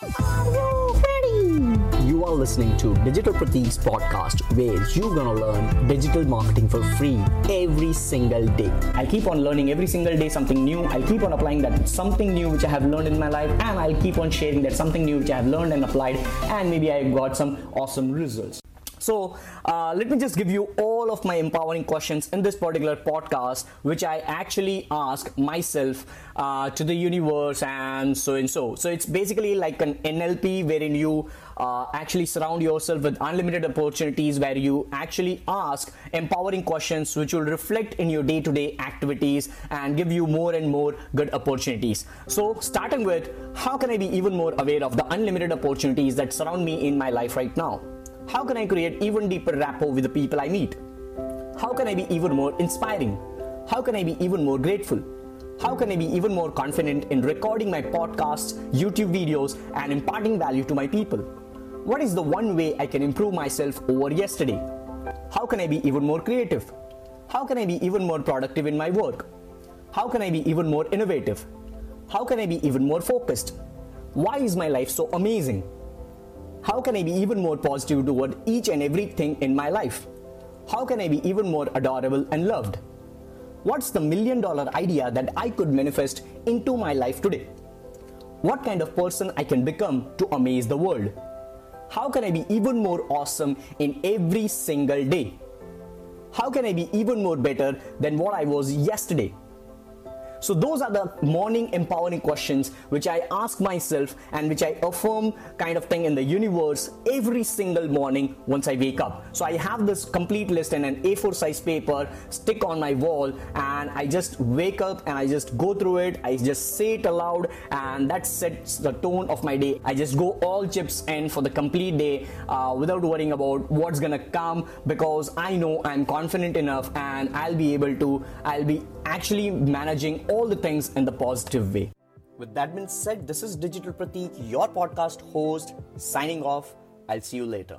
Are you ready? You are listening to Digital Pratik's podcast where you're gonna learn digital marketing for free every single day. I'll keep on learning every single day something new. I'll keep on applying that something new which I have learned in my life, and I'll keep on sharing that something new which I have learned and applied, and maybe I got some awesome results. So, uh, let me just give you all of my empowering questions in this particular podcast, which I actually ask myself uh, to the universe and so and so. So, it's basically like an NLP wherein you uh, actually surround yourself with unlimited opportunities, where you actually ask empowering questions which will reflect in your day to day activities and give you more and more good opportunities. So, starting with how can I be even more aware of the unlimited opportunities that surround me in my life right now? How can I create even deeper rapport with the people I meet? How can I be even more inspiring? How can I be even more grateful? How can I be even more confident in recording my podcasts, YouTube videos, and imparting value to my people? What is the one way I can improve myself over yesterday? How can I be even more creative? How can I be even more productive in my work? How can I be even more innovative? How can I be even more focused? Why is my life so amazing? How can I be even more positive toward each and everything in my life? How can I be even more adorable and loved? What's the million dollar idea that I could manifest into my life today? What kind of person I can become to amaze the world? How can I be even more awesome in every single day? How can I be even more better than what I was yesterday? So, those are the morning empowering questions which I ask myself and which I affirm kind of thing in the universe every single morning once I wake up. So, I have this complete list in an A4 size paper, stick on my wall, and I just wake up and I just go through it. I just say it aloud, and that sets the tone of my day. I just go all chips in for the complete day uh, without worrying about what's gonna come because I know I'm confident enough and I'll be able to, I'll be actually managing all the things in the positive way. With that being said, this is Digital Pratik, your podcast host, signing off. I'll see you later.